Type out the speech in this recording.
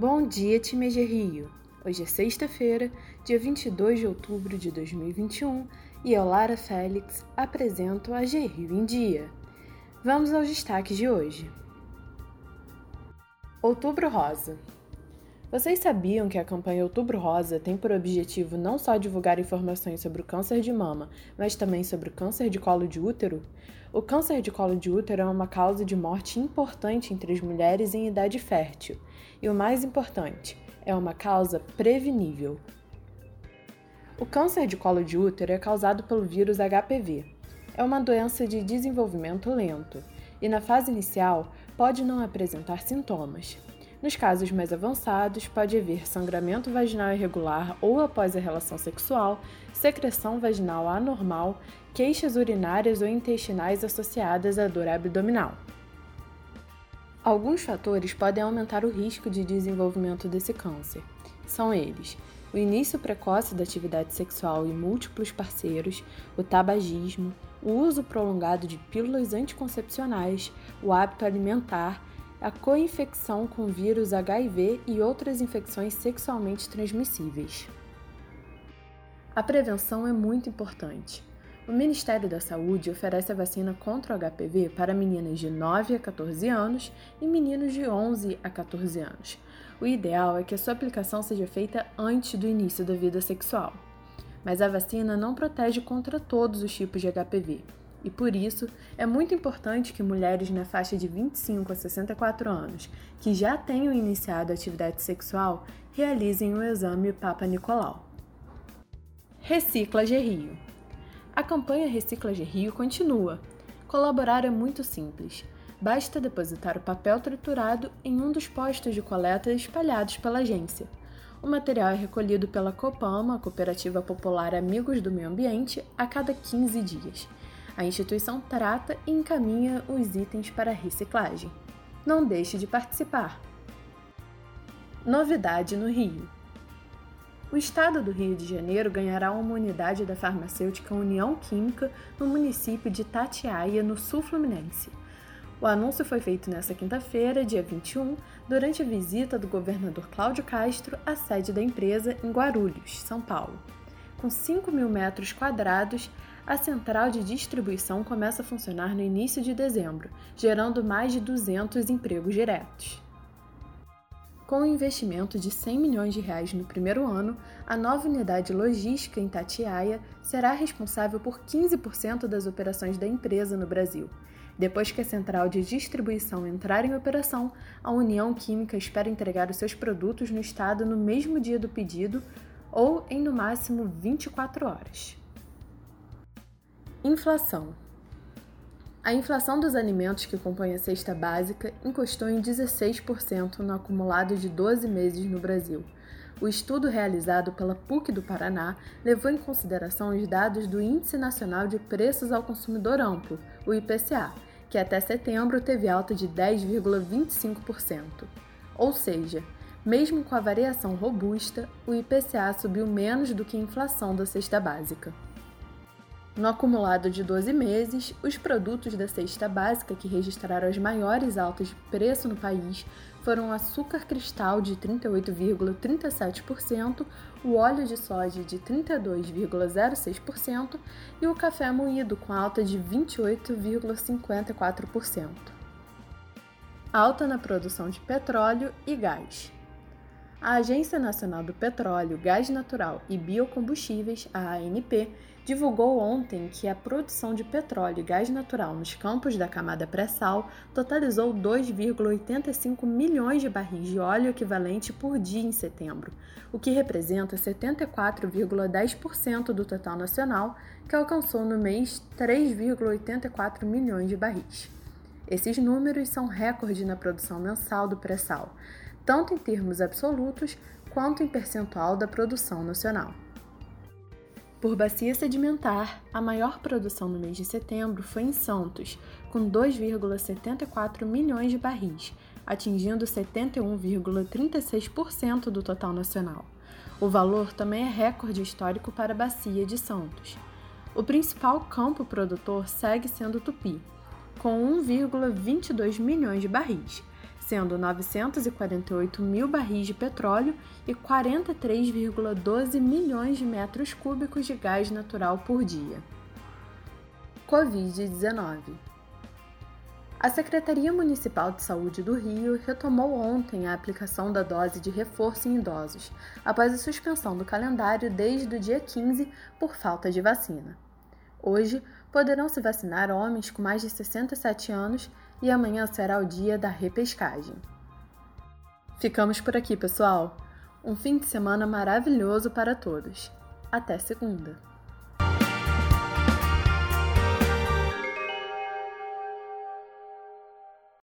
Bom dia, time de Rio! Hoje é sexta-feira, dia 22 de outubro de 2021 e eu, Lara Félix, apresento a Rio em Dia. Vamos aos destaques de hoje. Outubro Rosa. Vocês sabiam que a campanha Outubro Rosa tem por objetivo não só divulgar informações sobre o câncer de mama, mas também sobre o câncer de colo de útero? O câncer de colo de útero é uma causa de morte importante entre as mulheres em idade fértil. E o mais importante, é uma causa prevenível. O câncer de colo de útero é causado pelo vírus HPV. É uma doença de desenvolvimento lento e, na fase inicial, pode não apresentar sintomas, nos casos mais avançados, pode haver sangramento vaginal irregular ou após a relação sexual, secreção vaginal anormal, queixas urinárias ou intestinais associadas à dor abdominal. Alguns fatores podem aumentar o risco de desenvolvimento desse câncer. São eles: o início precoce da atividade sexual e múltiplos parceiros, o tabagismo, o uso prolongado de pílulas anticoncepcionais, o hábito alimentar a coinfecção com vírus HIV e outras infecções sexualmente transmissíveis. A prevenção é muito importante. O Ministério da Saúde oferece a vacina contra o HPV para meninas de 9 a 14 anos e meninos de 11 a 14 anos. O ideal é que a sua aplicação seja feita antes do início da vida sexual. Mas a vacina não protege contra todos os tipos de HPV. E por isso, é muito importante que mulheres na faixa de 25 a 64 anos, que já tenham iniciado atividade sexual, realizem o exame Papa Nicolau. Recicla Rio. A campanha Recicla Rio continua. Colaborar é muito simples. Basta depositar o papel triturado em um dos postos de coleta espalhados pela agência. O material é recolhido pela Copama, a Cooperativa Popular Amigos do Meio Ambiente, a cada 15 dias. A instituição trata e encaminha os itens para reciclagem. Não deixe de participar! Novidade no Rio. O estado do Rio de Janeiro ganhará uma unidade da farmacêutica União Química no município de Tatiaia, no sul fluminense. O anúncio foi feito nesta quinta-feira, dia 21, durante a visita do governador Cláudio Castro à sede da empresa em Guarulhos, São Paulo. Com 5 mil metros quadrados, a central de distribuição começa a funcionar no início de dezembro, gerando mais de 200 empregos diretos. Com um investimento de 100 milhões de reais no primeiro ano, a nova unidade logística em Tatiaia será responsável por 15% das operações da empresa no Brasil. Depois que a central de distribuição entrar em operação, a União Química espera entregar os seus produtos no estado no mesmo dia do pedido ou em no máximo 24 horas. Inflação. A inflação dos alimentos que compõem a cesta básica encostou em 16% no acumulado de 12 meses no Brasil. O estudo realizado pela PUC do Paraná levou em consideração os dados do Índice Nacional de Preços ao Consumidor Amplo, o IPCA, que até setembro teve alta de 10,25%. Ou seja, mesmo com a variação robusta, o IPCA subiu menos do que a inflação da cesta básica. No acumulado de 12 meses, os produtos da cesta básica que registraram as maiores altas de preço no país foram o açúcar cristal de 38,37%, o óleo de soja de 32,06% e o café moído com alta de 28,54%. Alta na produção de petróleo e gás. A Agência Nacional do Petróleo, Gás Natural e Biocombustíveis, a ANP, divulgou ontem que a produção de petróleo e gás natural nos campos da camada pré-sal totalizou 2,85 milhões de barris de óleo equivalente por dia em setembro, o que representa 74,10% do total nacional, que alcançou no mês 3,84 milhões de barris. Esses números são recorde na produção mensal do pré-sal tanto em termos absolutos quanto em percentual da produção nacional. Por bacia sedimentar, a maior produção no mês de setembro foi em Santos, com 2,74 milhões de barris, atingindo 71,36% do total nacional. O valor também é recorde histórico para a bacia de Santos. O principal campo produtor segue sendo Tupi, com 1,22 milhões de barris, sendo 948 mil barris de petróleo e 43,12 milhões de metros cúbicos de gás natural por dia. Covid-19 a Secretaria Municipal de Saúde do Rio retomou ontem a aplicação da dose de reforço em idosos, após a suspensão do calendário desde o dia 15 por falta de vacina. Hoje, poderão se vacinar homens com mais de 67 anos e amanhã será o dia da repescagem. Ficamos por aqui, pessoal. Um fim de semana maravilhoso para todos. Até segunda!